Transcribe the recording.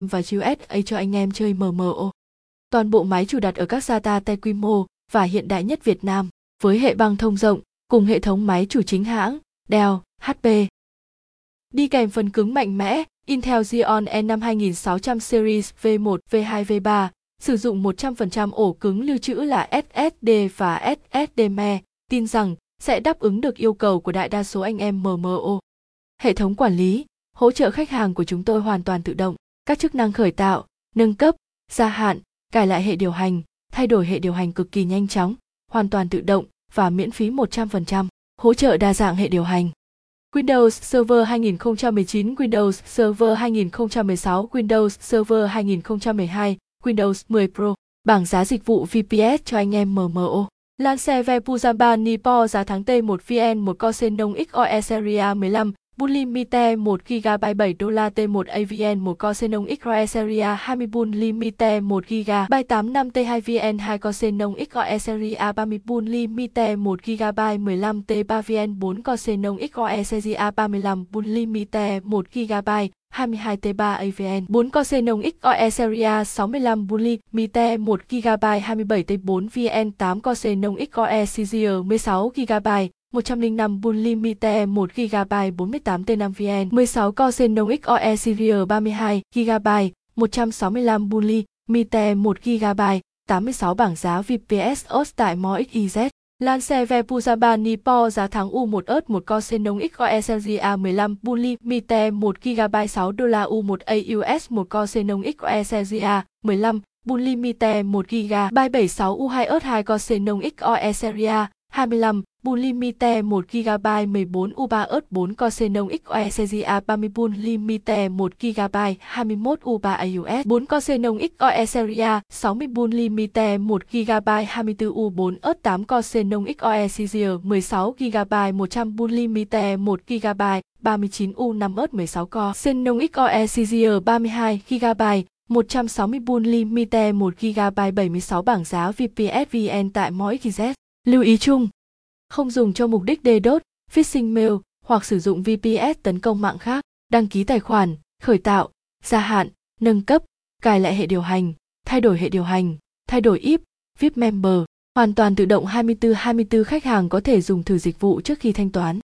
và USA cho anh em chơi MMO. Toàn bộ máy chủ đặt ở các SATA tay quy mô và hiện đại nhất Việt Nam, với hệ băng thông rộng, cùng hệ thống máy chủ chính hãng, Dell, HP. Đi kèm phần cứng mạnh mẽ, Intel Xeon E5 2600 Series V1, V2, V3, sử dụng 100% ổ cứng lưu trữ là SSD và SSD-ME, tin rằng sẽ đáp ứng được yêu cầu của đại đa số anh em MMO. Hệ thống quản lý, hỗ trợ khách hàng của chúng tôi hoàn toàn tự động, các chức năng khởi tạo, nâng cấp, gia hạn, cài lại hệ điều hành, thay đổi hệ điều hành cực kỳ nhanh chóng, hoàn toàn tự động và miễn phí 100%, hỗ trợ đa dạng hệ điều hành. Windows Server 2019, Windows Server 2016, Windows Server 2012, Windows 10 Pro, bảng giá dịch vụ VPS cho anh em MMO. Lan xe Vepuzamba Nipo giá tháng T1 VN 1 cosen Xenon XOE Seria 15, Bulimite 1 GB 7 đô la T1 AVN 1 co Xenon XOE Series 20 Bulimite 1 GB 855 T2 VN 2 co Xenon XOE Series 30 Bulimite 1 GB 15 T3 VN 4 co Xenon XOE Series 35 Bulimite 1 GB 22T3 AVN 4 co Xenon XOE Series 65 Bulimite 1 GB 27T4 VN 8 co Xenon XOE Series 16 GB 105 Bull Limite 1 GB 48 T5 VN 16 Core Xenon XOE Series 32 GB 165 Bull Limite 1 GB 86 bảng giá VPS OS tại MOXIZ Lan xe ve Pujaba Nipo giá tháng U1 ớt 1 Core Xenon XOE Series A15 Bull Limite 1 GB 6 đô la U1 AUS 1 Core Xenon XOE Series A15 Bull Limite 1 GB 76 U2 ớt 2 Core Xenon XOE Series 25 Bulimite 1 GB 14 U3 ớt 4 Core Xenon XOE 30 Bulimite 1 GB 21 U3 AUS 4 Core Xenon XOE 60 Bulimite 1 GB 24 U4 ớt 8 Core Xenon XOE 16 GB 100 Bulimite 1 GB 39 U5 ớt 16 co Xenon XOE 32 GB 160 Bulimite 1 GB 76 bảng giá VPS VN tại mỗi GZ. Lưu ý chung, không dùng cho mục đích DDoS, phishing mail hoặc sử dụng VPS tấn công mạng khác, đăng ký tài khoản, khởi tạo, gia hạn, nâng cấp, cài lại hệ điều hành, thay đổi hệ điều hành, thay đổi IP, VIP member, hoàn toàn tự động 24/24 khách hàng có thể dùng thử dịch vụ trước khi thanh toán.